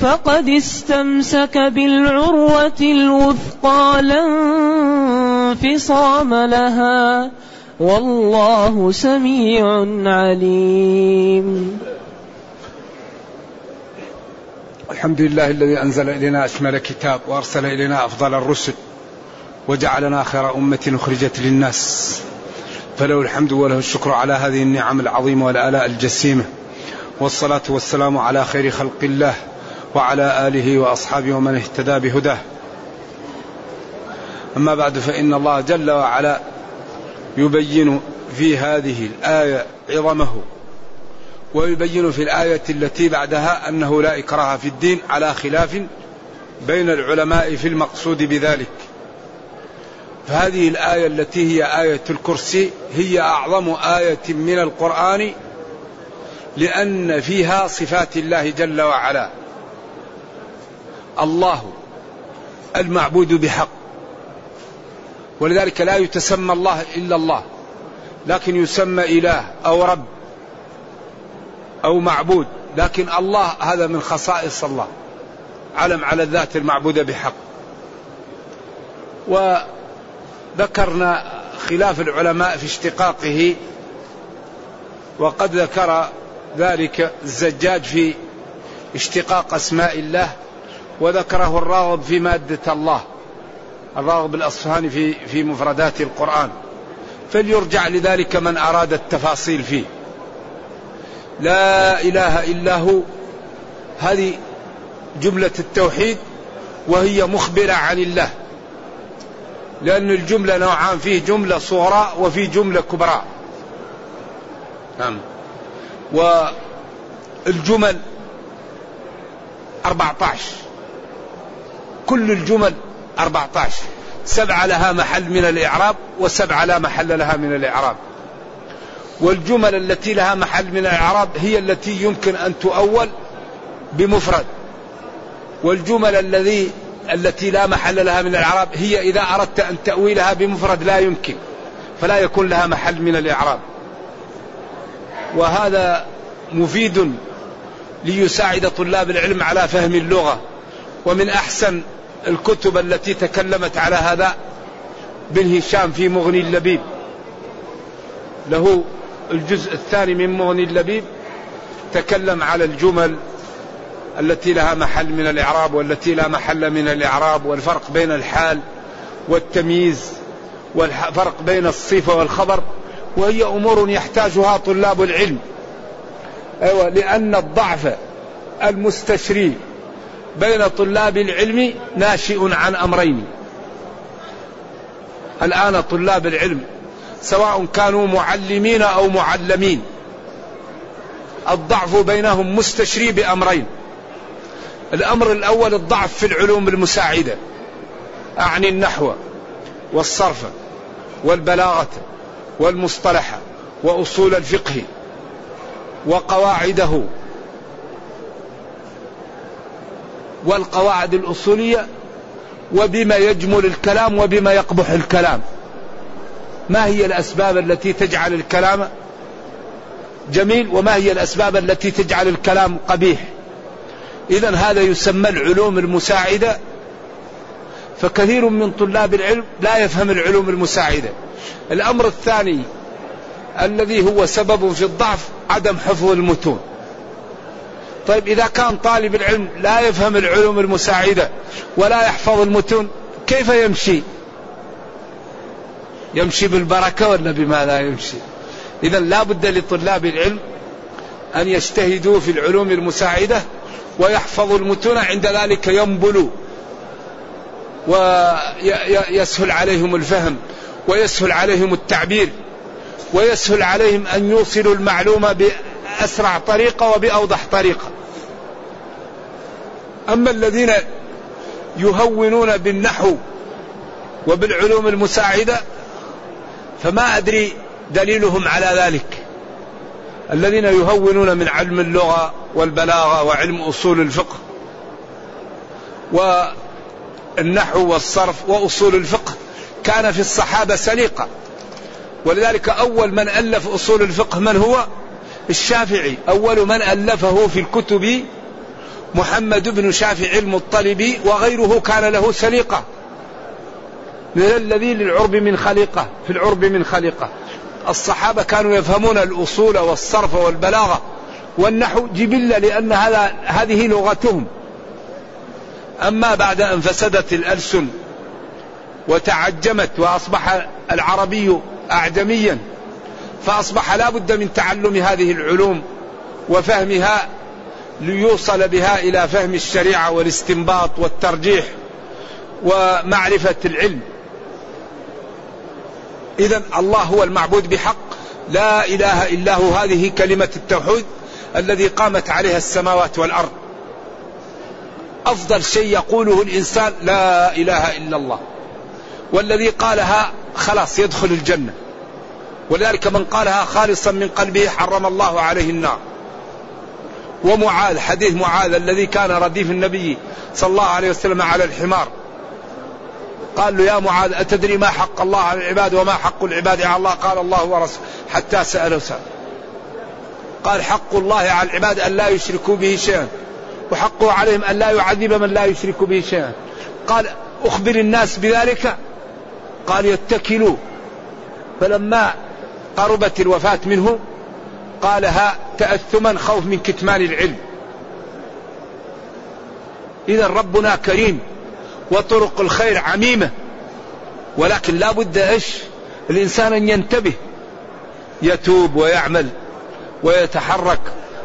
فقد استمسك بالعروة الوثقى لا انفصام لها والله سميع عليم. الحمد لله الذي أنزل إلينا أشمل كتاب وأرسل إلينا أفضل الرسل وجعلنا خير أمة أخرجت للناس. فله الحمد وله الشكر على هذه النعم العظيمة والآلاء الجسيمة والصلاة والسلام على خير خلق الله. وعلى آله وأصحابه ومن اهتدى بهداه. أما بعد فإن الله جل وعلا يبين في هذه الآية عظمه ويبين في الآية التي بعدها أنه لا إكراه في الدين على خلاف بين العلماء في المقصود بذلك. فهذه الآية التي هي آية الكرسي هي أعظم آية من القرآن لأن فيها صفات الله جل وعلا. الله المعبود بحق. ولذلك لا يتسمى الله إلا الله لكن يسمى إله أو رب أو معبود لكن الله هذا من خصائص الله علم على الذات المعبودة بحق. وذكرنا خلاف العلماء في اشتقاقه وقد ذكر ذلك الزجاج في اشتقاق أسماء الله وذكره الراغب في مادة الله الراغب الأصفهاني في في مفردات القرآن. فليرجع لذلك من أراد التفاصيل فيه. لا إله إلا هو. هذه جملة التوحيد وهي مخبرة عن الله. لأن الجملة نوعان فيه جملة صغرى وفي جملة كبرى. نعم. والجمل 14 كل الجمل 14 سبعة لها محل من الإعراب وسبعة لا محل لها من الإعراب. والجمل التي لها محل من الإعراب هي التي يمكن أن تؤول بمفرد. والجمل الذي التي لا محل لها من الإعراب هي إذا أردت أن تأويلها بمفرد لا يمكن فلا يكون لها محل من الإعراب. وهذا مفيد ليساعد طلاب العلم على فهم اللغة. ومن أحسن الكتب التي تكلمت على هذا بن هشام في مغني اللبيب. له الجزء الثاني من مغني اللبيب تكلم على الجمل التي لها محل من الإعراب والتي لا محل من الإعراب والفرق بين الحال والتمييز والفرق بين الصفة والخبر وهي أمور يحتاجها طلاب العلم. أيوة لأن الضعف المستشري بين طلاب العلم ناشئ عن أمرين. الآن طلاب العلم سواء كانوا معلمين أو معلمين الضعف بينهم مستشري بأمرين. الأمر الأول الضعف في العلوم المساعدة أعني النحو والصرف والبلاغة والمصطلح وأصول الفقه وقواعده. والقواعد الأصولية وبما يجمل الكلام وبما يقبح الكلام. ما هي الأسباب التي تجعل الكلام جميل وما هي الأسباب التي تجعل الكلام قبيح؟ إذا هذا يسمى العلوم المساعدة. فكثير من طلاب العلم لا يفهم العلوم المساعدة. الأمر الثاني الذي هو سبب في الضعف عدم حفظ المتون. طيب إذا كان طالب العلم لا يفهم العلوم المساعدة ولا يحفظ المتون كيف يمشي؟ يمشي بالبركة ولا بما لا يمشي؟ إذا لا بد لطلاب العلم أن يجتهدوا في العلوم المساعدة ويحفظوا المتون عند ذلك ينبلوا ويسهل عليهم الفهم ويسهل عليهم التعبير ويسهل عليهم أن يوصلوا المعلومة بأسرع طريقة وبأوضح طريقة. أما الذين يهونون بالنحو وبالعلوم المساعدة فما أدري دليلهم على ذلك. الذين يهونون من علم اللغة والبلاغة وعلم أصول الفقه والنحو والصرف وأصول الفقه كان في الصحابة سليقة. ولذلك أول من ألف أصول الفقه من هو؟ الشافعي. أول من ألفه في الكتب محمد بن شافعي المطلبي وغيره كان له سليقة. من الذي للعرب من خليقة في العرب من خليقة. الصحابة كانوا يفهمون الأصول والصرف والبلاغة والنحو جبلة لأن هذا هذه لغتهم. أما بعد أن فسدت الألسن وتعجمت وأصبح العربي أعجميا فأصبح لا بد من تعلم هذه العلوم وفهمها ليوصل بها إلى فهم الشريعة والاستنباط والترجيح ومعرفة العلم. إذا الله هو المعبود بحق. لا إله إلا هو. هذه كلمة التوحيد الذي قامت عليها السماوات والأرض. أفضل شيء يقوله الإنسان لا إله إلا الله. والذي قالها خلاص يدخل الجنة. ولذلك من قالها خالصا من قلبه حرم الله عليه النار. ومعاذ حديث معاذ الذي كان رديف النبي صلى الله عليه وسلم على الحمار. قال له يا معاذ أتدري ما حق الله على العباد وما حق العباد على الله؟ قال الله ورسوله حتى سأله سأل قال حق الله على العباد أن لا يشركوا به شيئا وحقه عليهم أن لا يعذب من لا يشرك به شيئا. قال أخبر الناس بذلك؟ قال يتكلوا فلما قربت الوفاة منه قالها تأثما خوف من كتمان العلم. إذا ربنا كريم وطرق الخير عميمة ولكن لا بد إيش؟ الإنسان أن ينتبه يتوب ويعمل ويتحرك.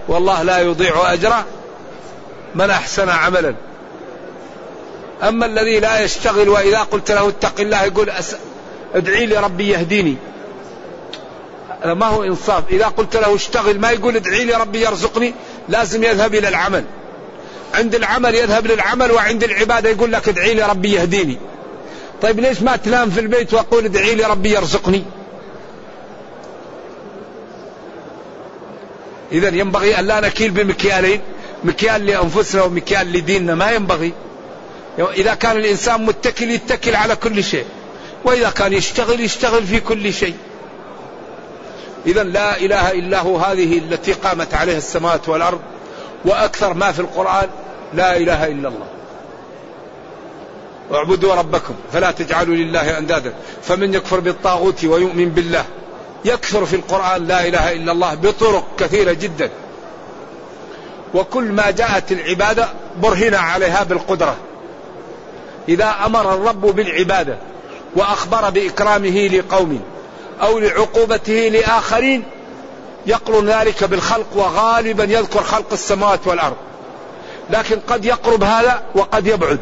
والله لا يضيع أجر من أحسن عملا. أما الذي لا يشتغل وإذا قلت له اتق الله يقول أس... ادعي لي ربي يهديني. ما هو إنصاف. إذا قلت له اشتغل ما يقول ادعي لي ربي يرزقني لازم يذهب إلى العمل. عند العمل يذهب للعمل وعند العبادة يقول لك ادعي لي ربي يهديني. طيب ليش ما تنام في البيت وأقول ادعي لي ربي يرزقني؟ إذا ينبغي أن لا نكيل بمكيالين مكيال لأنفسنا ومكيال لديننا ما ينبغي. إذا كان الإنسان متكل يتكل على كل شيء. وإذا كان يشتغل يشتغل في كل شيء. إذا لا إله إلا هو هذه التي قامت عليها السماوات والأرض وأكثر ما في القرآن لا إله إلا الله. اعبدوا ربكم فلا تجعلوا لله أندادا. فمن يكفر بالطاغوت ويؤمن بالله يكثر في القرآن لا إله إلا الله بطرق كثيرة جدا. وكل ما جاءت العبادة برهن عليها بالقدرة. إذا أمر الرب بالعبادة وأخبر بإكرامه لقوم أو لعقوبته لآخرين يقرن ذلك بالخلق وغالبا يذكر خلق السماوات والأرض. لكن قد يقرب هذا وقد يبعد.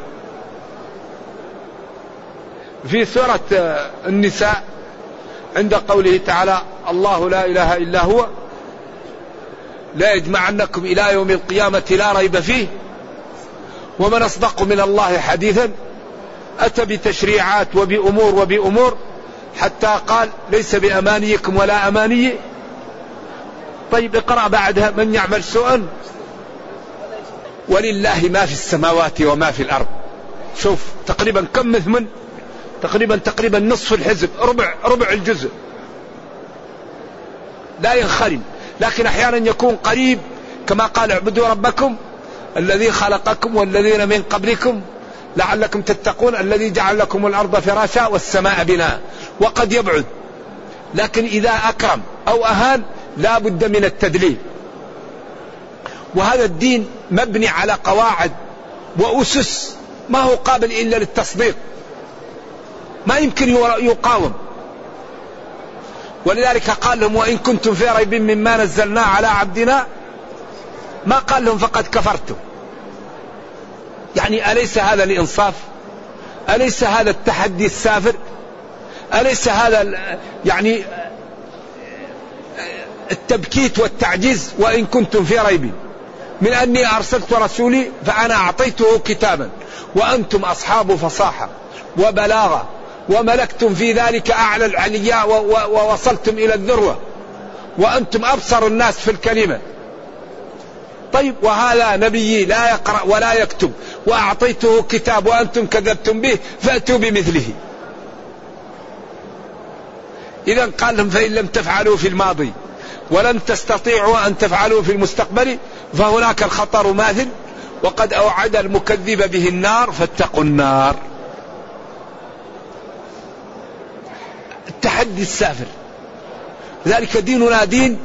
في سورة النساء عند قوله تعالى الله لا إله إلا هو لا يجمعنكم إلى يوم القيامة لا ريب فيه ومن أصدق من الله حديثا أتى بتشريعات وبأمور وبأمور حتى قال ليس بأمانيكم ولا أماني. طيب اقرأ بعدها من يعمل سوءا. ولله ما في السماوات وما في الأرض. شوف تقريبا كم مثمن؟ تقريبا تقريبا نصف الحزب ربع ربع الجزء. لا ينخرم. لكن أحيانا يكون قريب كما قال اعبدوا ربكم الذي خلقكم والذين من قبلكم لعلكم تتقون الذي جعل لكم الأرض فراشا والسماء بناء. وقد يبعد. لكن إذا أكرم أو أهان لا بد من التدليل. وهذا الدين مبني على قواعد وأسس ما هو قابل إلا للتصديق. ما يمكن يقاوم. ولذلك قال لهم وإن كنتم في ريب مما نزلنا على عبدنا ما قال لهم فقد كفرتم. يعني أليس هذا الإنصاف؟ أليس هذا التحدي السافر؟ أليس هذا يعني التبكيت والتعجيز وإن كنتم في ريب؟ من أني أرسلت رسولي فأنا أعطيته كتابا وأنتم أصحاب فصاحة وبلاغة وملكتم في ذلك أعلى العلياء ووصلتم إلى الذروة وأنتم أبصر الناس في الكلمة. طيب وهذا نبيي لا يقرأ ولا يكتب وأعطيته كتاب وأنتم كذبتم به فأتوا بمثله. إذا قال لهم فإن لم تفعلوا في الماضي ولن تستطيعوا أن تفعلوا في المستقبل فهناك الخطر ماثل وقد أوعد المكذب به النار فاتقوا النار. التحدي السافر. ذلك ديننا دين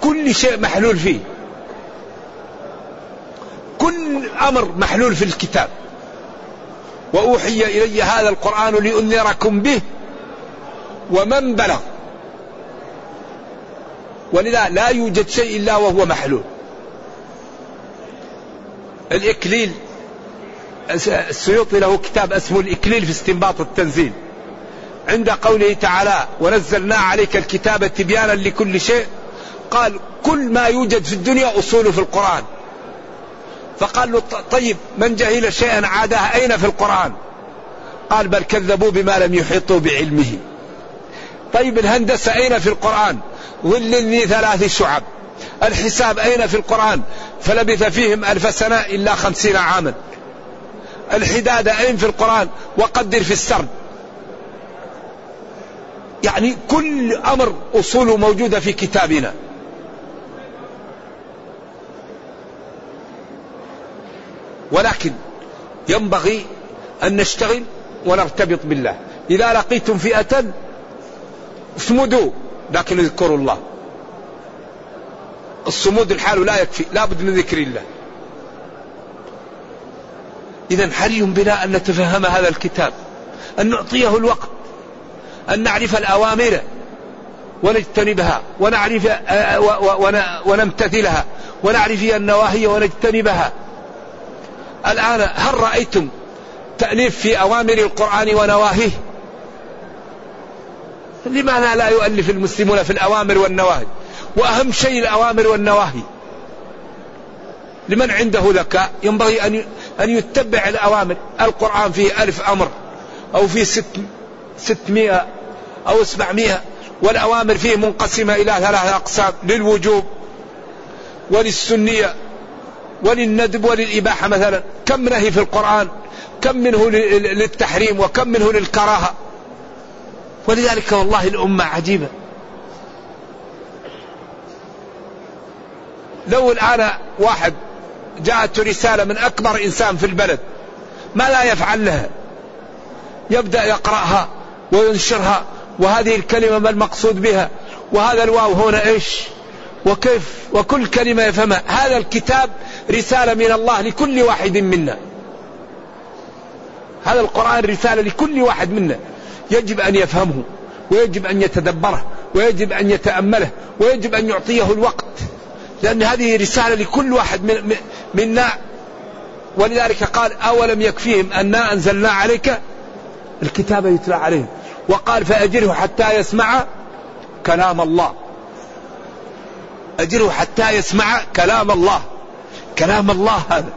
كل شيء محلول فيه. كل أمر محلول في الكتاب. وأوحي إلي هذا القرآن لأنذركم به ومن بلغ. ولذا لا يوجد شيء إلا وهو محلول. الإكليل السيوطي له كتاب اسمه الإكليل في استنباط التنزيل. عند قوله تعالى ونزلنا عليك الكتاب تبيانا لكل شيء قال كل ما يوجد في الدنيا أصول في القرآن فقال له طيب من جهل شيئا عاده أين في القرآن؟ قال بل كذبوا بما لم يحيطوا بعلمه طيب الهندسة أين في القرآن؟ ظل ذي ثلاث شعب الحساب أين في القرآن؟ فلبث فيهم ألف سنة إلا خمسين عاما. الحداد أين في القرآن؟ وقدر في السرد. يعني كل أمر أصوله موجوده في كتابنا. ولكن ينبغي أن نشتغل ونرتبط بالله. إذا لقيتم فئة اصمدوا لكن اذكروا الله. الصمود الحال لا يكفي لا بد من ذكر الله. إذا حري بنا أن نتفهم هذا الكتاب؟ أن نعطيه الوقت؟ أن نعرف الأوامر ونجتنبها؟ ونعرف ونمتثلها؟ ونعرف النواهي ونجتنبها؟ الآن هل رأيتم تأليف في أوامر القرآن ونواهيه؟ لماذا لا يؤلف المسلمون في الأوامر والنواهي؟ وأهم شيء الأوامر والنواهي. لمن عنده ذكاء؟ ينبغي أن أن يتبع الأوامر. القرآن فيه ألف أمر. أو فيه ست ستمائة أو سبعمائة. والأوامر فيه منقسمة إلى ثلاثة أقسام. للوجوب وللسنية وللندب وللإباحة مثلا. كم نهي في القرآن؟ كم منه للتحريم؟ وكم منه للكراهة؟ ولذلك والله الأمة عجيبة. لو الآن واحد جاءته رسالة من أكبر إنسان في البلد ما لا يفعل لها. يبدأ يقرأها وينشرها وهذه الكلمة ما المقصود بها؟ وهذا الواو هنا إيش؟ وكيف؟ وكل كلمة يفهمها. هذا الكتاب رسالة من الله لكل واحد منا. هذا القرآن رسالة لكل واحد منا. يجب أن يفهمه ويجب أن يتدبره ويجب أن يتأمله ويجب أن يعطيه الوقت. لأن هذه رسالة لكل واحد من منا. ولذلك قال أولم يكفيهم أنا أنزلنا عليك الكتاب يتلى عليهم. وقال فأجره حتى يسمع كلام الله. أجره حتى يسمع كلام الله. كلام الله هذا.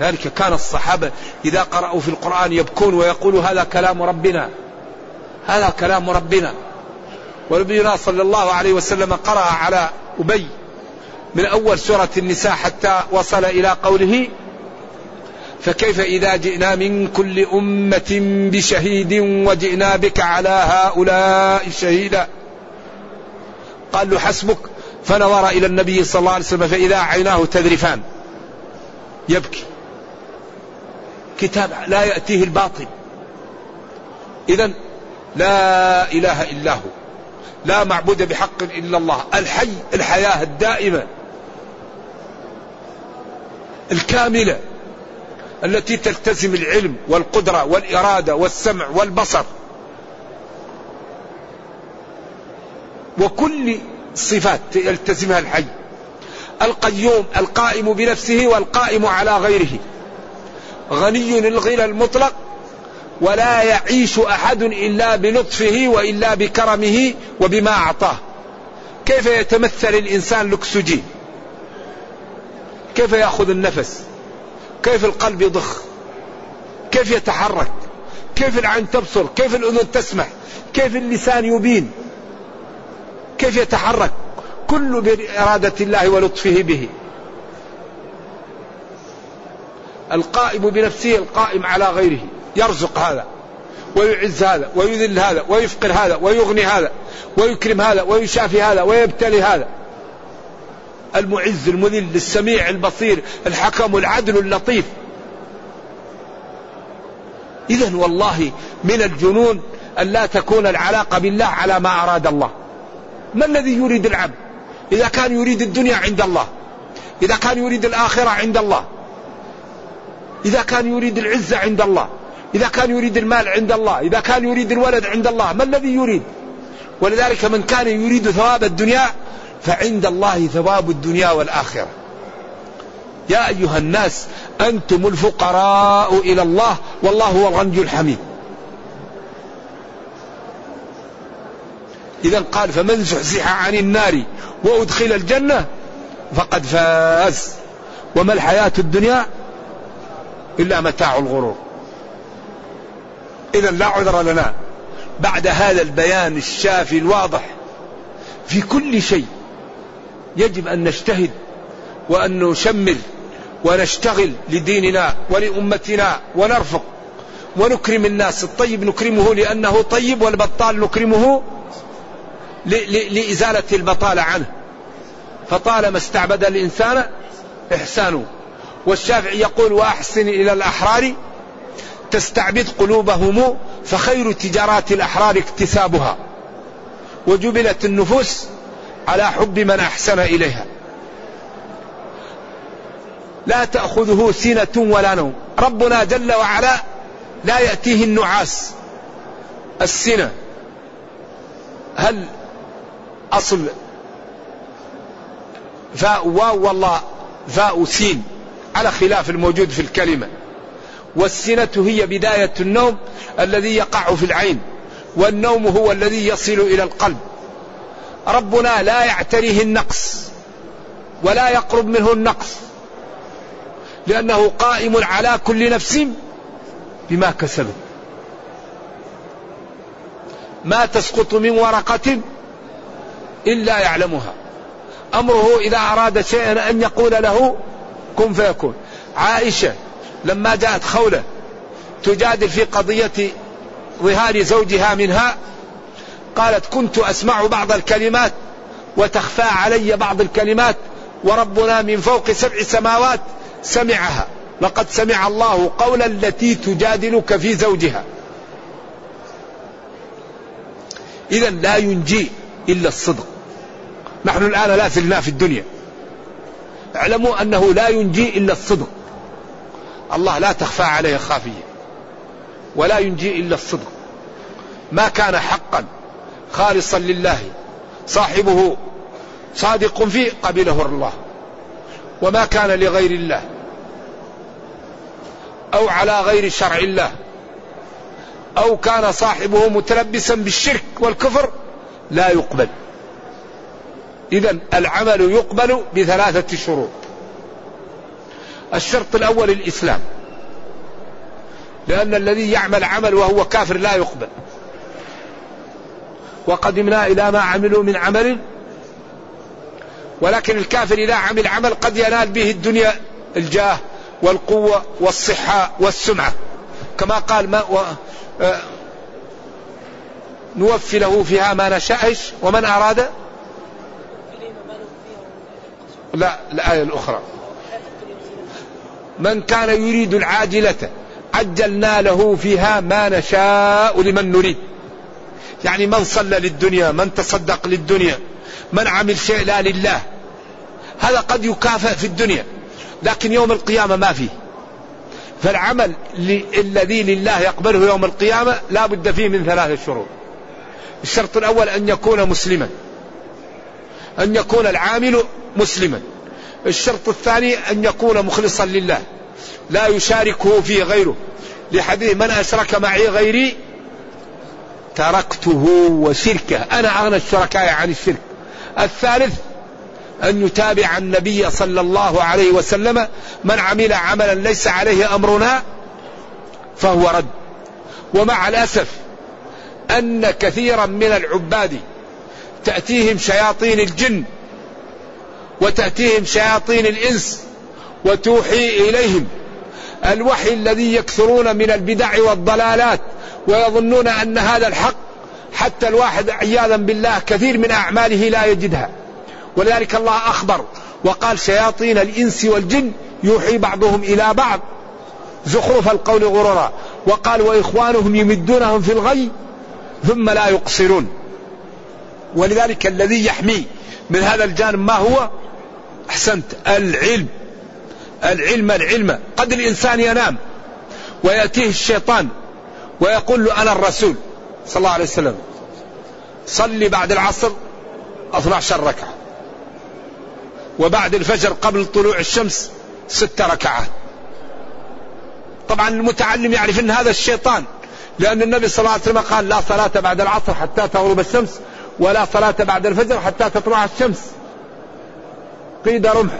ذلك كان الصحابة إذا قرأوا في القرآن يبكون ويقولوا هذا كلام ربنا. هذا كلام ربنا. ونبينا صلى الله عليه وسلم قرأ على أبي من أول سورة النساء حتى وصل إلى قوله فكيف إذا جئنا من كل أمة بشهيد وجئنا بك على هؤلاء شهيدا؟ قال له حسبك. فنظر إلى النبي صلى الله عليه وسلم فإذا عيناه تذرفان يبكي. كتاب لا يأتيه الباطل. إذا لا إله إلا هو. لا معبود بحق إلا الله. الحي الحياة الدائمة. الكاملة. التي تلتزم العلم والقدرة والإرادة والسمع والبصر. وكل صفات يلتزمها الحي. القيوم القائم بنفسه والقائم على غيره. غني الغنى المطلق ولا يعيش أحد إلا بلطفه وإلا بكرمه وبما أعطاه. كيف يتمثل الإنسان الاكسجين كيف يأخذ النفس؟ كيف القلب يضخ؟ كيف يتحرك؟ كيف العين تبصر؟ كيف الأذن تسمع؟ كيف اللسان يبين؟ كيف يتحرك؟ كل بإرادة الله ولطفه به. القائم بنفسه القائم على غيره. يرزق هذا ويعز هذا ويذل هذا ويفقر هذا ويغني هذا ويكرم هذا ويشافي هذا ويبتلي هذا. المعز المذل السميع البصير الحكم العدل اللطيف. إذا والله من الجنون أن لا تكون العلاقة بالله على ما أراد الله. ما الذي يريد العبد؟ إذا كان يريد الدنيا عند الله إذا كان يريد الآخرة عند الله إذا كان يريد العزة عند الله إذا كان يريد المال عند الله إذا كان يريد الولد عند الله ما الذي يريد؟ ولذلك من كان يريد ثواب الدنيا فعند الله ثواب الدنيا والآخرة. يا أيها الناس أنتم الفقراء إلى الله والله هو الغني الحميد. إذا قال فمن زحزح عن النار وأدخل الجنة فقد فاز. وما الحياة الدنيا؟ إلا متاع الغرور. إذا لا عذر لنا بعد هذا البيان الشافي الواضح في كل شيء. يجب أن نجتهد وأن نشمل ونشتغل لديننا ولأمتنا ونرفق. ونكرم الناس. الطيب نكرمه لأنه طيب والبطال نكرمه لإزالة البطالة عنه. فطالما استعبد الإنسان إحسانه. والشافعي يقول وأحسن إلى الأحرار تستعبد قلوبهم فخير تجارات الأحرار اكتسابها وجبلت النفوس على حب من أحسن إليها. لا تأخذه سنة ولا نوم. ربنا جل وعلا لا يأتيه النعاس السنة. هل أصل فاء واو؟ والله فاء سين. على خلاف الموجود في الكلمة. والسنة هي بداية النوم الذي يقع في العين والنوم هو الذي يصل إلى القلب. ربنا لا يعتريه النقص ولا يقرب منه النقص لأنه قائم على كل نفس بما كسبت. ما تسقط من ورقة إلا يعلمها. أمره إذا أراد شيئا أن يقول له كن فيكون. عائشة لما جاءت خولة تجادل في قضية ظهار زوجها منها قالت كنت أسمع بعض الكلمات وتخفى علي بعض الكلمات وربنا من فوق سبع سماوات سمعها لقد سمع الله قول التي تجادلك في زوجها. إذا لا ينجي إلا الصدق. نحن الآن لا زلنا في الدنيا. اعلموا أنه لا ينجي إلا الصدق. الله لا تخفى عليه خافية. ولا ينجي إلا الصدق. ما كان حقا خالصا لله صاحبه صادق فيه قبله الله. وما كان لغير الله أو على غير شرع الله. أو كان صاحبه متلبسا بالشرك والكفر لا يقبل. إذا العمل يقبل بثلاثة شروط. الشرط الأول الإسلام. لأن الذي يعمل عمل وهو كافر لا يقبل. وقدمنا إلى ما عملوا من عمل ولكن الكافر إذا عمل عمل قد ينال به الدنيا الجاه والقوة والصحة والسمعة. كما قال ما و... آه... نوفي له فيها ما نشاء ومن أراد لا الآية الأخرى. من كان يريد العاجلة عجلنا له فيها ما نشاء لمن نريد. يعني من صلى للدنيا من تصدق للدنيا من عمل شيء لا لله. هذا قد يكافئ في الدنيا لكن يوم القيامة ما فيه. فالعمل الذي لله يقبله يوم القيامة لا بد فيه من ثلاثة شروط. الشرط الأول أن يكون مسلما. أن يكون العامل مسلما. الشرط الثاني أن يكون مخلصا لله. لا يشاركه فيه غيره. لحديث من أشرك معي غيري تركته وشركه. أنا أغنى الشركاء عن الشرك. الثالث أن يتابع النبي صلى الله عليه وسلم. من عمل عملا ليس عليه أمرنا فهو رد. ومع الأسف أن كثيرا من العباد تأتيهم شياطين الجن وتأتيهم شياطين الإنس وتوحي إليهم. الوحي الذي يكثرون من البدع والضلالات ويظنون أن هذا الحق حتى الواحد عياذا بالله كثير من أعماله لا يجدها. ولذلك الله أخبر وقال شياطين الإنس والجن يوحي بعضهم إلى بعض. زخرف القول غرورا. وقال وإخوانهم يمدونهم في الغي ثم لا يقصرون. ولذلك الذي يحمي من هذا الجانب ما هو؟ أحسنت. العلم. العلم العلم. قد الإنسان ينام ويأتيه الشيطان ويقول له أنا الرسول. صلى الله عليه وسلم. صلي بعد العصر 12 ركعة. وبعد الفجر قبل طلوع الشمس ست ركعات. طبعا المتعلم يعرف إن هذا الشيطان لأن النبي صلى الله عليه وسلم قال لا صلاة بعد العصر حتى تغرب الشمس ولا صلاة بعد الفجر حتى تطلع الشمس. قيد رمح.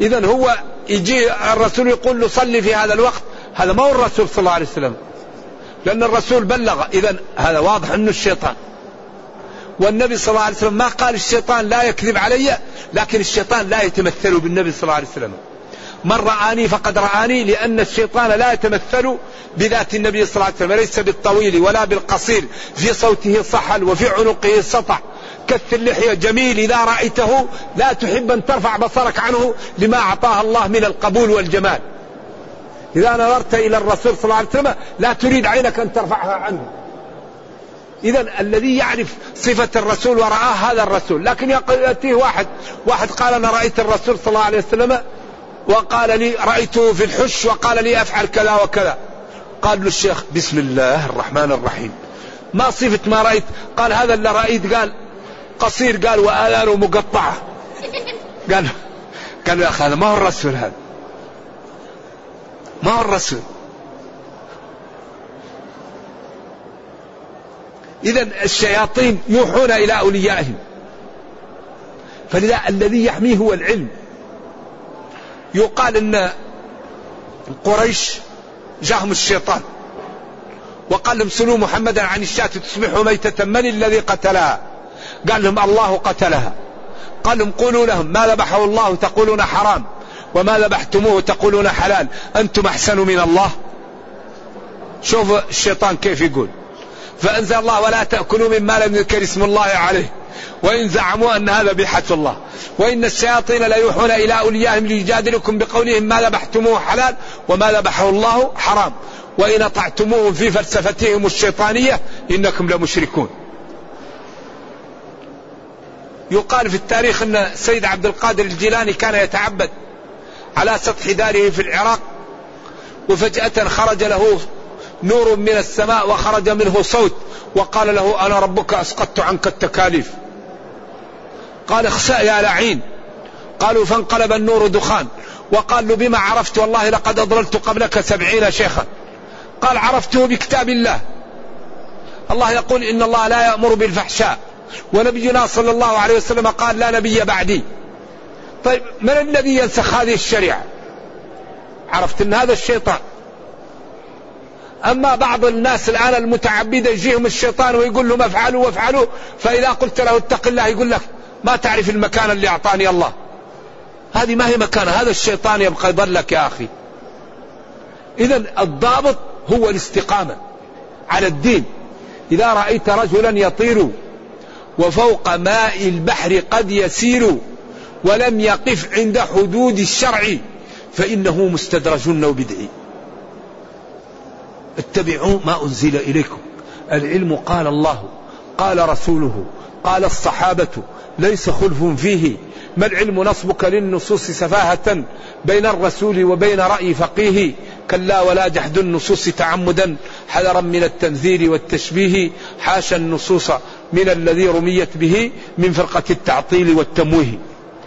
اذا هو يجي الرسول يقول له صلي في هذا الوقت. هذا ما هو الرسول صلى الله عليه وسلم. لأن الرسول بلغ. إذا هذا واضح أنه الشيطان. والنبي صلى الله عليه وسلم ما قال الشيطان لا يكذب علي لكن الشيطان لا يتمثل بالنبي صلى الله عليه وسلم. من رآني فقد رآني لأن الشيطان لا يتمثل بذات النبي صلى الله عليه وسلم ليس بالطويل ولا بالقصير في صوته صحل وفي عنقه سطع كث اللحية جميل إذا رأيته لا تحب أن ترفع بصرك عنه لما أعطاه الله من القبول والجمال. إذا نظرت إلى الرسول صلى الله عليه وسلم لا تريد عينك أن ترفعها عنه. إذا الذي يعرف صفة الرسول ورآه هذا الرسول. لكن يأتيه واحد. واحد قال أنا رأيت الرسول صلى الله عليه وسلم وقال لي رأيته في الحش وقال لي أفعل كذا وكذا. قال له الشيخ بسم الله الرحمن الرحيم. ما صفة ما رأيت. قال هذا اللي رأيت. قال قصير. قال وآذانه مقطعة. قال قال يا أخي هذا ما هو الرسول هذا؟ ما هو الرسول؟ إذا الشياطين يوحون إلى أوليائهم. فلذا الذي يحميه هو العلم. يقال أن قريش جاهم الشيطان. وقال لهم سلوا محمدا عن الشاة تصبح ميتة من الذي قتلها؟ قال لهم الله قتلها. قال لهم قولوا لهم ما ذبحه الله تقولون حرام وما ذبحتموه تقولون حلال أنتم أحسن من الله. شوف الشيطان كيف يقول. فأنزل الله ولا تأكلوا مما لم يذكر اسم الله عليه. وإن زعموا أن هذا بحة الله. وإن الشياطين لا يوحون إلى أوليائهم ليجادلكم بقولهم ما ذبحتموه حلال وما ذبحه الله حرام. وإن أطعتموهم في فلسفتهم الشيطانية إنكم لمشركون. يقال في التاريخ أن سيد عبد القادر الجيلاني كان يتعبد على سطح داره في العراق. وفجأة خرج له نور من السماء وخرج منه صوت وقال له أنا ربك أسقطت عنك التكاليف. قال اخسأ يا لعين. قالوا فانقلب النور دخان. وقال له بما عرفت والله لقد أضللت قبلك سبعين شيخا. قال عرفته بكتاب الله. الله يقول إن الله لا يأمر بالفحشاء. ونبينا صلى الله عليه وسلم قال لا نبي بعدي. طيب من الذي ينسخ هذه الشريعة؟ عرفت إن هذا الشيطان. أما بعض الناس الآن المتعبدة يجيهم الشيطان ويقول لهم افعلوا وافعلوا. فإذا قلت له اتق الله يقول لك ما تعرف المكان اللي أعطاني الله. هذه ما هي مكانها هذا الشيطان يبقى يضلك يا أخي. إذا الضابط هو الاستقامة على الدين. إذا رأيت رجلا يطير وفوق ماء البحر قد يسير ولم يقف عند حدود الشرع فإنه مستدرج أو بدعي اتبعوا ما أنزل إليكم. العلم قال الله قال رسوله قال الصحابة ليس خلف فيه. ما العلم نصبك للنصوص سفاهة بين الرسول وبين رأي فقيه؟ كلا ولا جحد النصوص تعمدا. حذرا من التنذير والتشبيه. حاشا النصوص من الذي رميت به من فرقة التعطيل والتمويه.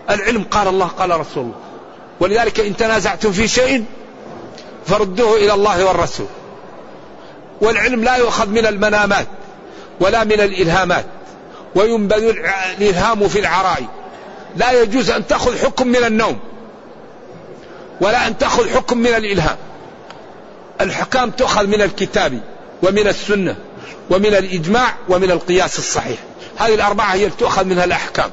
العلم قال الله قال رسول الله. ولذلك إن تنازعتم في شيء فردوه إلى الله والرسول. والعلم لا يؤخذ من المنامات ولا من الإلهامات وينبذ الإلهام في العراء. لا يجوز أن تأخذ حكم من النوم ولا أن تأخذ حكم من الإلهام. الحكام تؤخذ من الكتاب ومن السنة ومن الإجماع ومن القياس الصحيح. هذه الأربعة هي تؤخذ منها الأحكام.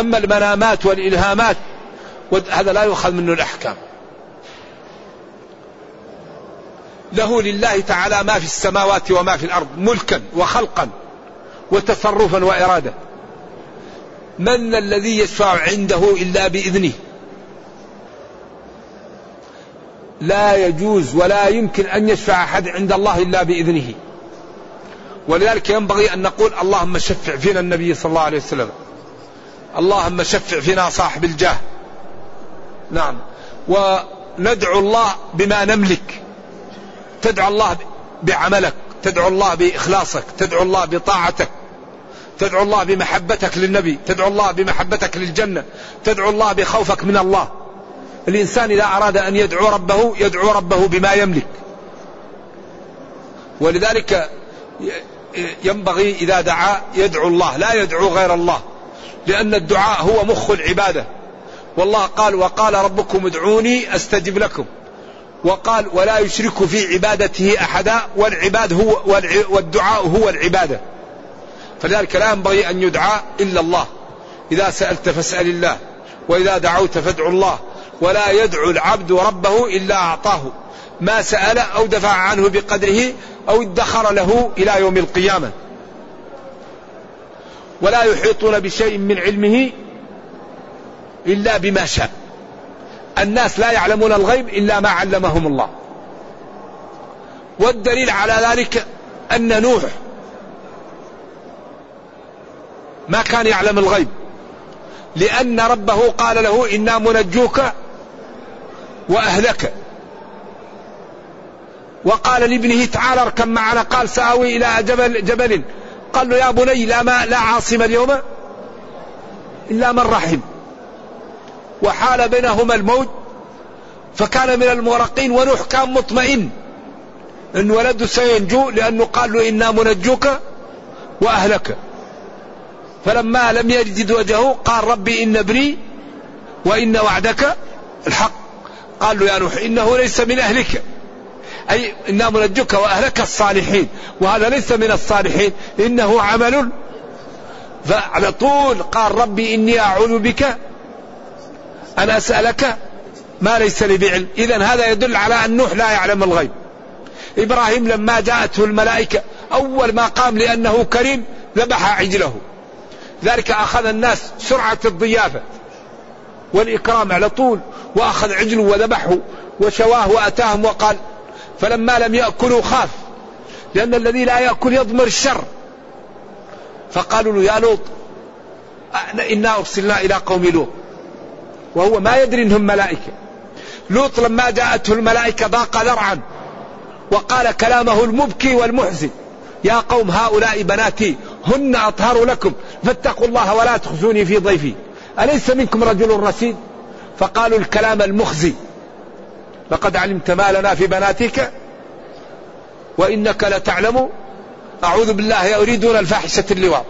أما المنامات والإلهامات هذا لا يؤخذ منه الأحكام. له لله تعالى ما في السماوات وما في الأرض ملكا وخلقا وتصرفا وإرادة من الذي يشفع عنده إلا بإذنه؟ لا يجوز ولا يمكن أن يشفع أحد عند الله إلا بإذنه. ولذلك ينبغي أن نقول اللهم شفع فينا النبي صلى الله عليه وسلم. اللهم شفع فينا صاحب الجاه. نعم. وندعو الله بما نملك. تدعو الله بعملك تدعو الله بإخلاصك تدعو الله بطاعتك تدعو الله بمحبتك للنبي تدعو الله بمحبتك للجنة تدعو الله بخوفك من الله. الإنسان إذا أراد أن يدعو ربه يدعو ربه بما يملك. ولذلك ينبغي إذا دعا يدعو الله لا يدعو غير الله لأن الدعاء هو مخ العبادة. والله قال وقال ربكم ادعوني أستجب لكم. وقال ولا يشرك في عبادته أحدا والعباد هو والدعاء هو العبادة. فلذلك لا ينبغي أن يدعى إلا الله. إذا سألت فاسأل الله وإذا دعوت فادعوا الله ولا يدعو العبد ربه إلا أعطاه. ما سأل أو دفع عنه بقدره أو ادخر له إلى يوم القيامة. ولا يحيطون بشيء من علمه إلا بما شاء. الناس لا يعلمون الغيب إلا ما علمهم الله. والدليل على ذلك أن نوح ما كان يعلم الغيب لأن ربه قال له إنا منجوك وأهلك. وقال لابنه تعال اركب معنا قال سآوي إلى جبل جبل. قال له يا بني لا ما لا عاصم اليوم إلا من رحم. وحال بينهما الموج فكان من المغرقين ونوح كان مطمئن أن ولده سينجو لأنه قال له إنا منجوك وأهلك. فلما لم يجد وجهه قال ربي إن ابني وإن وعدك الحق. قال له يا نوح إنه ليس من أهلك. أي إنا منجوك وأهلك الصالحين وهذا ليس من الصالحين إنه عمل. فعلى طول قال ربي إني أعوذ بك ان أسألك ما ليس لي بعلم إذا هذا يدل على أن نوح لا يعلم الغيب. إبراهيم لما جاءته الملائكة أول ما قام لأنه كريم ذبح عجله. ذلك أخذ الناس سرعة الضيافة والإكرام على طول وأخذ عجله وذبحه وشواه وأتاهم وقال فلما لم يأكلوا خاف لأن الذي لا يأكل يضمر الشر. فقالوا له يا لوط إنا أرسلنا إلى قوم لوط. وهو ما يدري أنهم ملائكة. لوط لما جاءته الملائكة ضاق ذرعا وقال كلامه المبكي والمحزن يا قوم هؤلاء بناتي هن أطهر لكم فاتقوا الله ولا تخزوني في ضيفي أليس منكم رجل رشيد فقالوا الكلام المخزي لقد علمت ما لنا في بناتك وإنك لتعلم أعوذ بالله يريدون الفاحشة اللواط.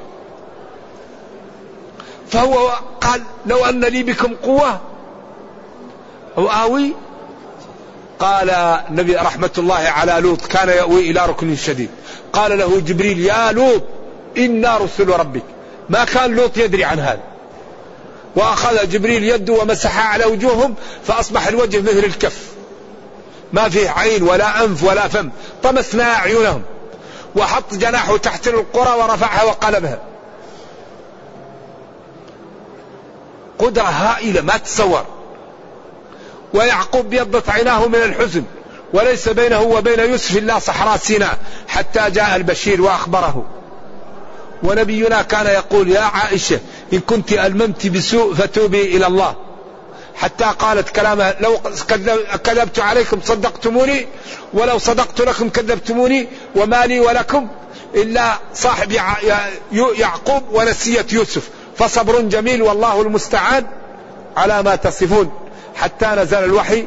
فهو قال لو أن لي بكم قوة أو آوي؟ قال النبي رحمة الله على لوط كان يأوي إلى ركن شديد. قال له جبريل يا لوط إنا رسل ربك. ما كان لوط يدري عن هذا. وأخذ جبريل يده ومسحها على وجوههم فأصبح الوجه مثل الكف. ما فيه عين ولا أنف ولا فم. طمسنا أعينهم. وحط جناحه تحت القرى ورفعها وقلبها. قدرة هائلة ما تصور ويعقوب بيضت عيناه من الحزن وليس بينه وبين يوسف إلا صحراء سيناء حتى جاء البشير وأخبره. ونبينا كان يقول يا عائشة إن كنت ألممت بسوء فتوبي إلى الله. حتى قالت كلامها لو كذبت عليكم صدقتموني ولو صدقت لكم كذبتموني وما لي ولكم إلا صاحب يعقوب ونسية يوسف. فصبر جميل والله المستعان على ما تصفون. حتى نزل الوحي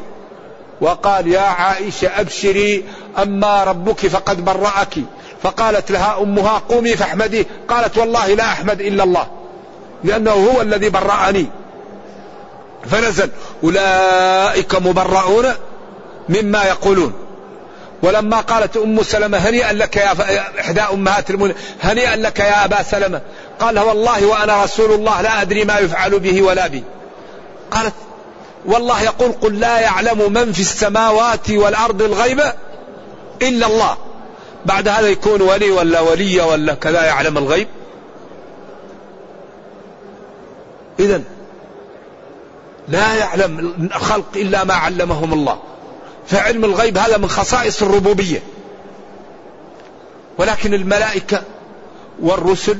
وقال يا عائشة أبشري أما ربك فقد برأك. فقالت لها أمها قومي فاحمدي. قالت والله لا أحمد إلا الله لأنه هو الذي برأني. فنزل أولئك مبرؤون مما يقولون. ولما قالت أم سلمة هنيئا لك يا إحدى أمهات المؤمنين هنيئا لك يا أبا سلمة. قال والله وأنا رسول الله لا أدري ما يفعل به ولا بي. قالت والله يقول قل لا يعلم من في السماوات والأرض الغيب إلا الله. بعد هذا يكون ولي ولا ولية ولا كذا يعلم الغيب. إذا لا يعلم الخلق إلا ما علمهم الله. فعلم الغيب هذا من خصائص الربوبية. ولكن الملائكة والرسل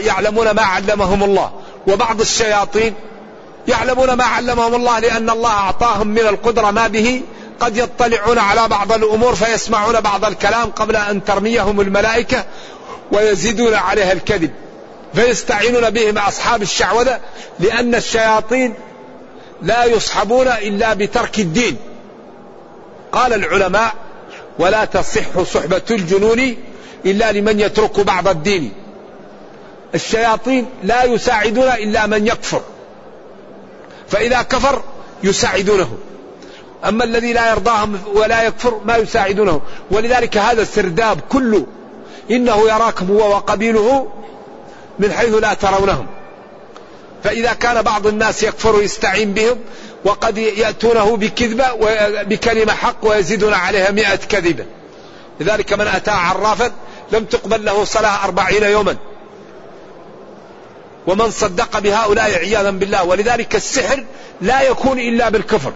يعلمون ما علمهم الله. وبعض الشياطين يعلمون ما علمهم الله لأن الله أعطاهم من القدرة ما به قد يطلعون على بعض الأمور فيسمعون بعض الكلام قبل أن ترميهم الملائكة ويزيدون عليها الكذب. فيستعينون بهم أصحاب الشعوذة لأن الشياطين لا يصحبون إلا بترك الدين. قال العلماء ولا تصح صحبة الجنون إلا لمن يترك بعض الدين. الشياطين لا يساعدون إلا من يكفر. فإذا كفر يساعدونه. أما الذي لا يرضاهم ولا يكفر ما يساعدونه. ولذلك هذا السرداب كله إنه يراكم هو وقبيله من حيث لا ترونهم. فإذا كان بعض الناس يكفر ويستعين بهم وقد يأتونه بكذبة بكلمة حق ويزيدون عليها مئة كذبة. لذلك من أتى عرافا لم تقبل له صلاة أربعين يوما. ومن صدق بهؤلاء عياذا بالله. ولذلك السحر لا يكون إلا بالكفر.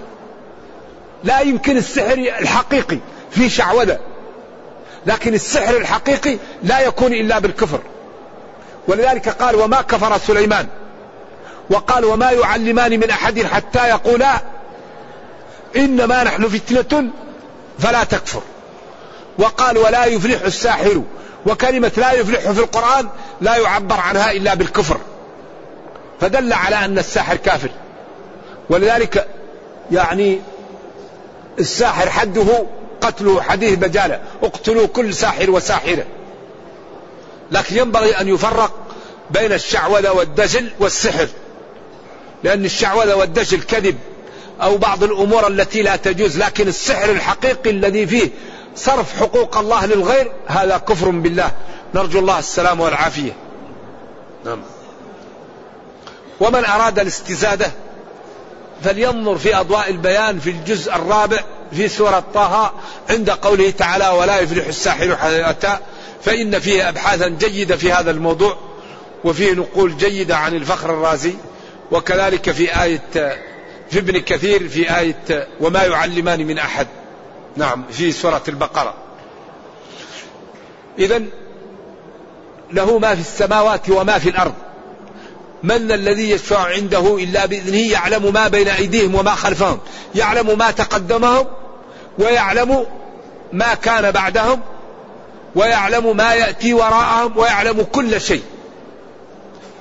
لا يمكن السحر الحقيقي في شعوذة. لكن السحر الحقيقي لا يكون إلا بالكفر. ولذلك قال وما كفر سليمان. وقال وما يعلمان من أحد حتى يقولا إنما نحن فتنة فلا تكفر. وقال ولا يفلح الساحر. وكلمة لا يفلح في القرآن لا يعبر عنها إلا بالكفر. فدل على أن الساحر كافر. ولذلك يعني الساحر حده قتله حديث بجالة. اقتلوا كل ساحر وساحرة. لكن ينبغي أن يفرق بين الشعوذة والدجل والسحر. لأن الشعوذة والدجل كذب أو بعض الأمور التي لا تجوز. لكن السحر الحقيقي الذي فيه صرف حقوق الله للغير هذا كفر بالله. نرجو الله السلام والعافية. نعم. ومن أراد الاستزادة فلينظر في أضواء البيان في الجزء الرابع في سورة طه عند قوله تعالى ولا يفلح الساحر حتى فإن فيه أبحاثا جيدة في هذا الموضوع وفيه نقول جيدة عن الفخر الرازي وكذلك في آية في ابن كثير في آية وما يعلمان من أحد. نعم في سورة البقرة. إذا له ما في السماوات وما في الأرض. من الذي يشفع عنده إلا بإذنه يعلم ما بين أيديهم وما خلفهم. يعلم ما تقدمهم ويعلم ما كان بعدهم ويعلم ما يأتي وراءهم ويعلم كل شيء.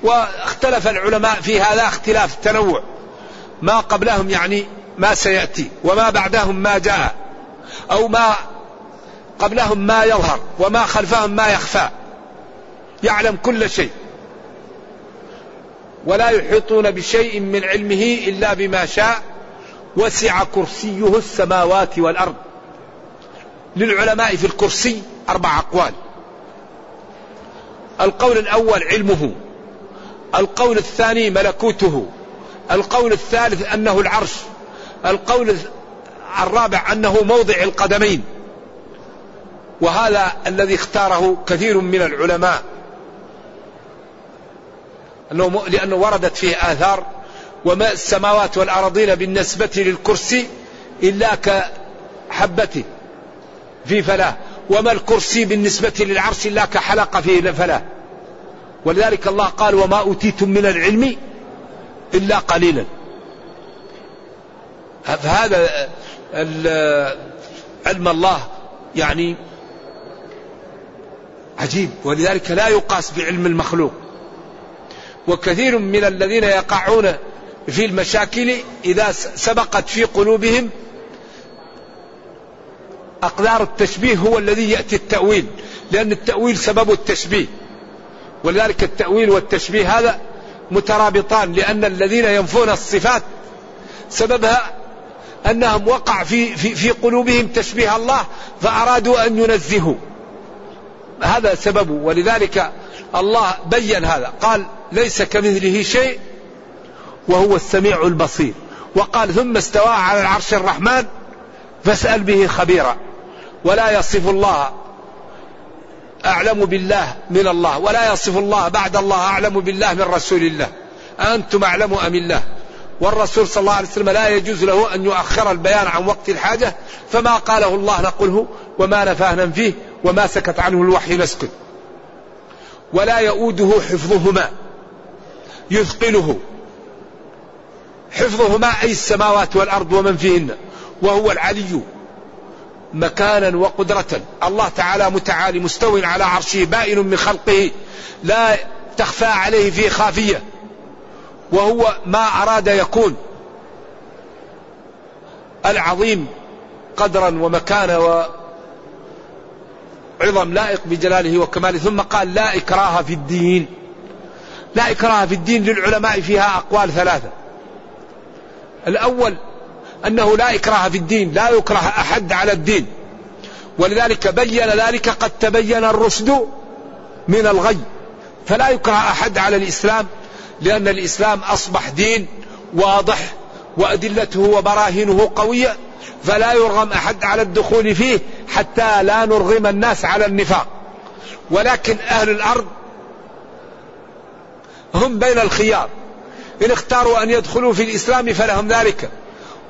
واختلف العلماء في هذا اختلاف تنوع. ما قبلهم يعني ما سيأتي وما بعدهم ما جاء أو ما قبلهم ما يظهر وما خلفهم ما يخفى. يعلم كل شيء. ولا يحيطون بشيء من علمه إلا بما شاء وسع كرسيه السماوات والأرض. للعلماء في الكرسي أربع أقوال. القول الأول علمه. القول الثاني ملكوته. القول الثالث أنه العرش. القول الرابع أنه موضع القدمين. وهذا الذي اختاره كثير من العلماء. أنه لأنه وردت فيه آثار وما السماوات والأرضين بالنسبة للكرسي إلا كحبة في فلاة وما الكرسي بالنسبة للعرش إلا كحلقة في فلاة. ولذلك الله قال وما أوتيتم من العلم إلا قليلا. فهذا علم الله يعني عجيب ولذلك لا يقاس بعلم المخلوق. وكثير من الذين يقعون في المشاكل إذا سبقت في قلوبهم أقدار التشبيه هو الذي يأتي التأويل لأن التأويل سبب التشبيه. ولذلك التأويل والتشبيه هذا مترابطان لأن الذين ينفون الصفات سببها أنهم وقع في, في, في قلوبهم تشبيه الله فأرادوا أن ينزهوا. هذا سببه ولذلك الله بين هذا. قال ليس كمثله شيء وهو السميع البصير. وقال ثم استوى على العرش الرحمن فاسأل به خبيرا. ولا يصف الله أعلم بالله من الله. ولا يصف الله بعد الله أعلم بالله من رسول الله. أنتم أعلم أم الله؟ والرسول صلى الله عليه وسلم لا يجوز له أن يؤخر البيان عن وقت الحاجة فما قاله الله نقله وما نفاه ننفيه وما سكت عنه الوحي نسكت ولا يؤوده حفظهما. يثقله. حفظهما أي السماوات والأرض ومن فيهن. وهو العلي مكانا وقدرة. الله تعالى متعالي مستو على عرشه بائن من خلقه لا تخفى عليه في خافية. وهو ما أراد يكون. العظيم قدرا ومكانا وعظم لائق بجلاله وكماله. ثم قال لا إكراه في الدين. لا إكراه في الدين للعلماء فيها أقوال ثلاثة. الأول أنه لا إكراه في الدين لا يكره أحد على الدين. ولذلك بين ذلك قد تبين الرشد من الغي. فلا يكره أحد على الإسلام لأن الإسلام أصبح دين واضح وأدلته وبراهينه قوية فلا يرغم أحد على الدخول فيه حتى لا نرغم الناس على النفاق. ولكن أهل الأرض هم بين الخيار. إن اختاروا أن يدخلوا في الإسلام فلهم ذلك.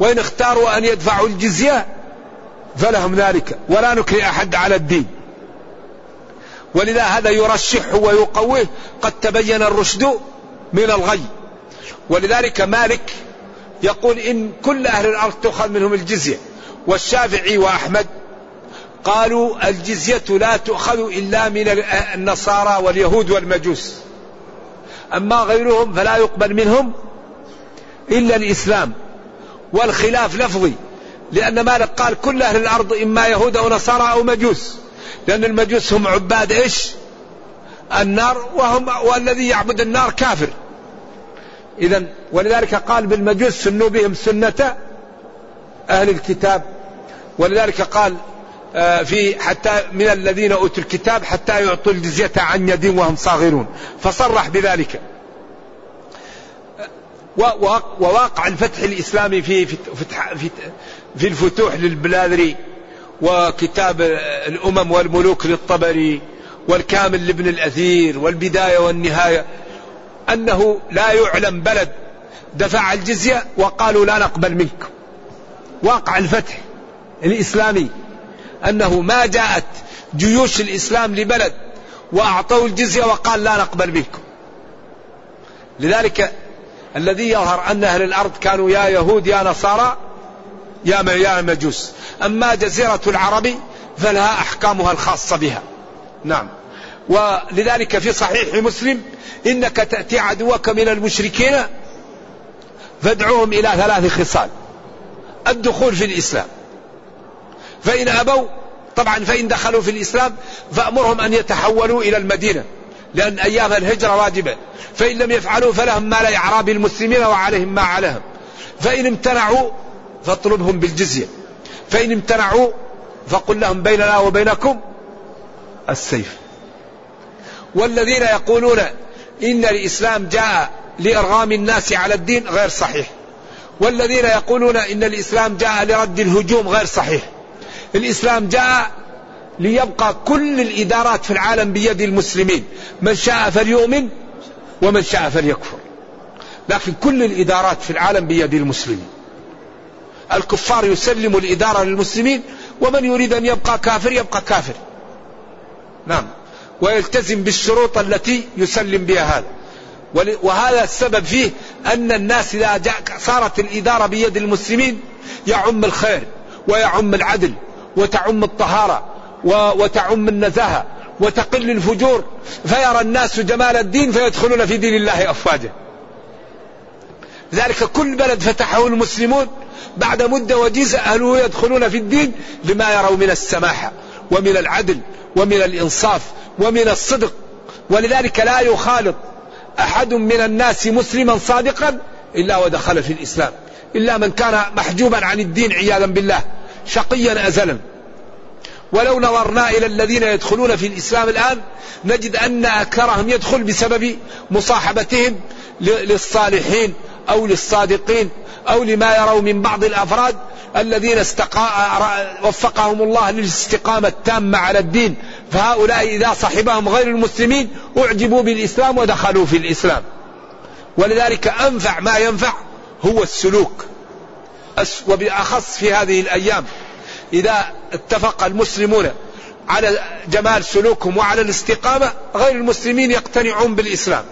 وإن اختاروا أن يدفعوا الجزية فلهم ذلك. ولا نكره أحد على الدين. ولذا هذا يرشحه ويقويه قد تبين الرشد من الغي. ولذلك مالك يقول إن كل أهل الأرض تؤخذ منهم الجزية. والشافعي وأحمد قالوا الجزية لا تؤخذ إلا من النصارى واليهود والمجوس. أما غيرهم فلا يقبل منهم إلا الإسلام والخلاف لفظي لأن مالك قال كل أهل الأرض إما يهود أو نصارى أو مجوس لأن المجوس هم عباد إيش؟ النار وهم والذي يعبد النار كافر. إذا ولذلك قال بالمجوس سنوا بهم سنة أهل الكتاب ولذلك قال في حتى من الذين أوتوا الكتاب حتى يعطوا الجزية عن يد وهم صاغرون. فصرح بذلك. وواقع الفتح الإسلامي في في, في الفتوح للبلاذري وكتاب الأمم والملوك للطبري والكامل لابن الأثير والبداية والنهاية أنه لا يعلم بلد. دفع الجزية وقالوا لا نقبل منك واقع الفتح الإسلامي. أنه ما جاءت جيوش الإسلام لبلد وأعطوا الجزية وقال لا نقبل منكم. لذلك الذي يظهر أن أهل الأرض كانوا يا يهود يا نصارى يا يا مجوس. أما جزيرة العرب فلها أحكامها الخاصة بها. نعم. ولذلك في صحيح مسلم إنك تأتي عدوك من المشركين فادعوهم إلى ثلاث خصال. الدخول في الإسلام. فإن أبوا طبعا فإن دخلوا في الإسلام فأمرهم أن يتحولوا إلى المدينة لأن أيام الهجرة واجبة. فإن لم يفعلوا فلهم ما لإعراب المسلمين وعليهم ما عليهم. فإن امتنعوا فاطلبهم بالجزية. فإن امتنعوا فقل لهم بيننا وبينكم السيف. والذين يقولون إن الإسلام جاء لإرغام الناس على الدين غير صحيح. والذين يقولون إن الإسلام جاء لرد الهجوم غير صحيح. الإسلام جاء ليبقى كل الإدارات في العالم بيد المسلمين. من شاء فليؤمن ومن شاء فليكفر. لكن كل الإدارات في العالم بيد المسلمين. الكفار يسلموا الإدارة للمسلمين ومن يريد أن يبقى كافر يبقى كافر. نعم. ويلتزم بالشروط التي يسلم بها هذا. وهذا السبب فيه أن الناس إذا صارت الإدارة بيد المسلمين يعم الخير ويعم العدل وتعم الطهارة وتعم النزاهة وتقل الفجور فيرى الناس جمال الدين فيدخلون في دين الله أفواجا. ذلك كل بلد فتحه المسلمون بعد مدة وجيزة أهله يدخلون في الدين لما يروا من السماحة ومن العدل ومن الإنصاف ومن الصدق. ولذلك لا يخالط أحد من الناس مسلما صادقا إلا ودخل في الإسلام. إلا من كان محجوبا عن الدين عياذا بالله. شقيا أزلا. ولو نظرنا إلى الذين يدخلون في الإسلام الآن نجد أن أكثرهم يدخل بسبب مصاحبتهم للصالحين أو للصادقين أو لما يروا من بعض الأفراد الذين استقا... وفقهم الله للاستقامة التامة على الدين. فهؤلاء إذا صحبهم غير المسلمين أعجبوا بالإسلام ودخلوا في الإسلام. ولذلك أنفع ما ينفع هو السلوك. وبأخص في هذه الأيام إذا اتفق المسلمون على جمال سلوكهم وعلى الاستقامة غير المسلمين يقتنعون بالإسلام.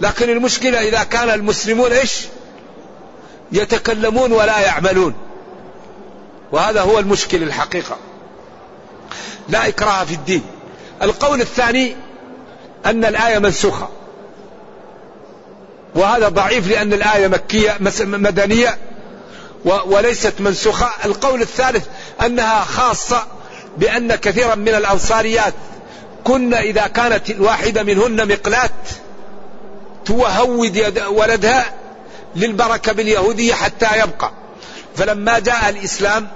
لكن المشكلة إذا كان المسلمون إيش؟ يتكلمون ولا يعملون. وهذا هو المشكل الحقيقة. لا إكراه في الدين. القول الثاني أن الآية منسوخة. وهذا ضعيف لأن الآية مكية مدنية. وليست منسوخة. القول الثالث أنها خاصة بأن كثيرا من الأنصاريات كن إذا كانت الواحدة منهن مقلات توهود ولدها للبركة باليهودية حتى يبقى. فلما جاء الإسلام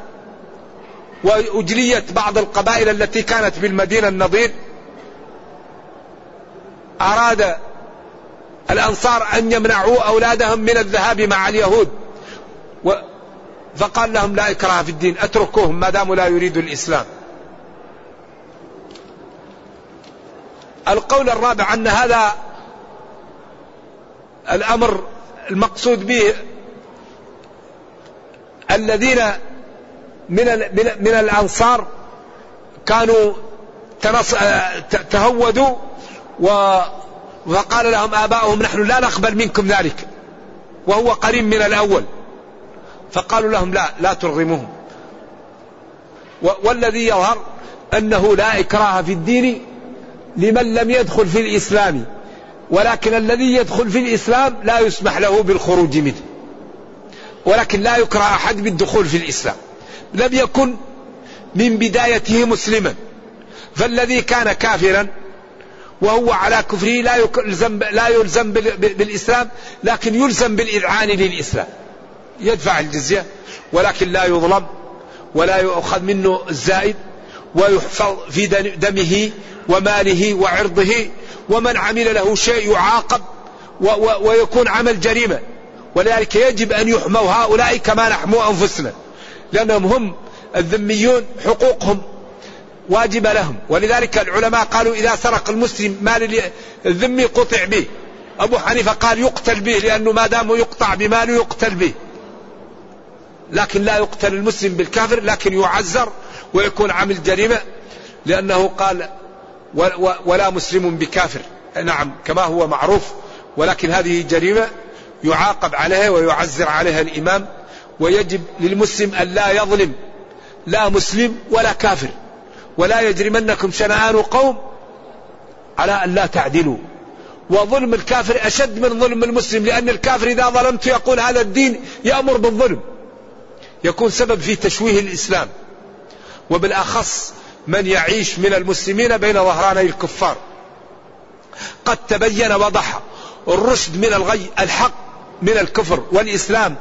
وأجليت بعض القبائل التي كانت بالمدينة النظير أراد الأنصار أن يمنعوا أولادهم من الذهاب مع اليهود. فقال لهم لا إكراه في الدين أتركوهم ما داموا لا يريدوا الإسلام. القول الرابع أن هذا الأمر المقصود به الذين من من الأنصار كانوا تهودوا وقال لهم آباؤهم نحن لا نقبل منكم ذلك وهو قريب من الأول. فقالوا لهم لا لا ترغموهم والذي يظهر أنه لا إكراه في الدين لمن لم يدخل في الإسلام ولكن الذي يدخل في الإسلام لا يسمح له بالخروج منه ولكن لا يكره أحد بالدخول في الإسلام لم يكن من بدايته مسلما فالذي كان كافرا وهو على كفره لا يلزم لا يلزم بالإسلام لكن يلزم بالإذعان للإسلام. يدفع الجزية ولكن لا يظلم ولا يؤخذ منه الزائد ويحفظ في دمه وماله وعرضه ومن عمل له شيء يعاقب ويكون عمل جريمة. ولذلك يجب أن يحموا هؤلاء كما نحمو أنفسنا. لأنهم هم الذميون حقوقهم واجبة لهم. ولذلك العلماء قالوا إذا سرق المسلم مال الذمي قطع به. أبو حنيفة قال يقتل به لأنه ما دام يقطع بماله يقتل به. لكن لا يقتل المسلم بالكافر لكن يعزر ويكون عمل جريمة لأنه قال ولا مسلم بكافر. نعم كما هو معروف ولكن هذه جريمة يعاقب عليها ويعزر عليها الإمام ويجب للمسلم أن لا يظلم لا مسلم ولا كافر. ولا يجرمنكم شنآن قوم على أن لا تعدلوا. وظلم الكافر أشد من ظلم المسلم لأن الكافر إذا ظلمت يقول هذا الدين يأمر بالظلم. يكون سبب في تشويه الإسلام. وبالأخص من يعيش من المسلمين بين ظهراني الكفار. قد تبين وضح الرشد من الغي الحق من الكفر والإسلام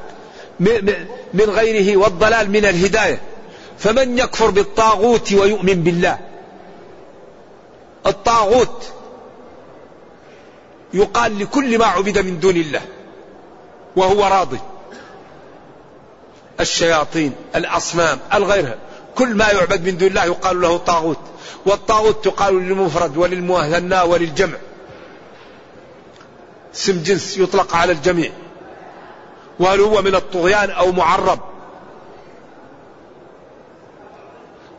من غيره والضلال من الهداية. فمن يكفر بالطاغوت ويؤمن بالله. الطاغوت يقال لكل ما عبد من دون الله. وهو راضي. الشياطين الأصنام الغيرها. كل ما يعبد من دون الله يقال له طاغوت. والطاغوت تقال للمفرد وللمثنى وللجمع. اسم جنس يطلق على الجميع. وهل هو من الطغيان أو معرب؟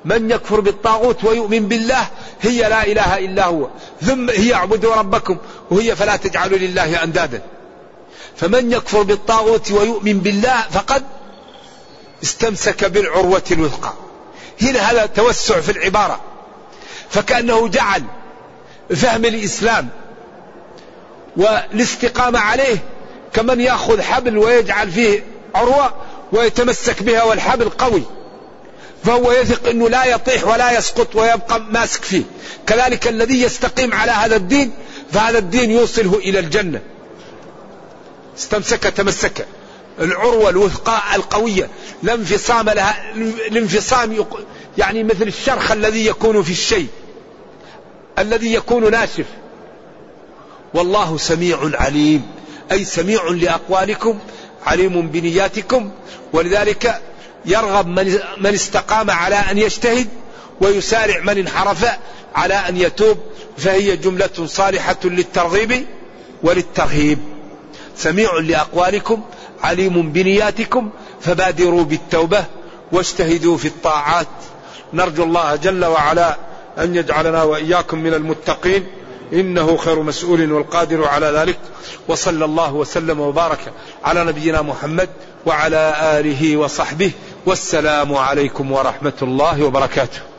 من يكفر بالطاغوت ويؤمن بالله هي لا إله إلا هو. ثم هي اعبدوا ربكم وهي فلا تجعلوا لله أندادا. فمن يكفر بالطاغوت ويؤمن بالله فقد استمسك بالعروة الوثقى. هنا هذا توسع في العبارة. فكأنه جعل فهم الإسلام والاستقامة عليه كمن يأخذ حبل ويجعل فيه عروة ويتمسك بها والحبل قوي. فهو يثق أنه لا يطيح ولا يسقط ويبقى ماسك فيه. كذلك الذي يستقيم على هذا الدين فهذا الدين يوصله إلى الجنة. استمسك تمسك. العروة الوثقاء القوية لا انفصام لها الانفصام يعني مثل الشرخ الذي يكون في الشيء الذي يكون ناشف. والله سميع عليم أي سميع لأقوالكم عليم بنياتكم ولذلك يرغب من, من استقام على أن يجتهد ويسارع من انحرف على أن يتوب فهي جملة صالحة للترغيب وللترهيب. سميع لأقوالكم عليم بنياتكم فبادروا بالتوبة واجتهدوا في الطاعات. نرجو الله جل وعلا أن يجعلنا وإياكم من المتقين. إنه خير مسؤول والقادر على ذلك. وصلى الله وسلم وبارك على نبينا محمد وعلى آله وصحبه. والسلام عليكم ورحمة الله وبركاته.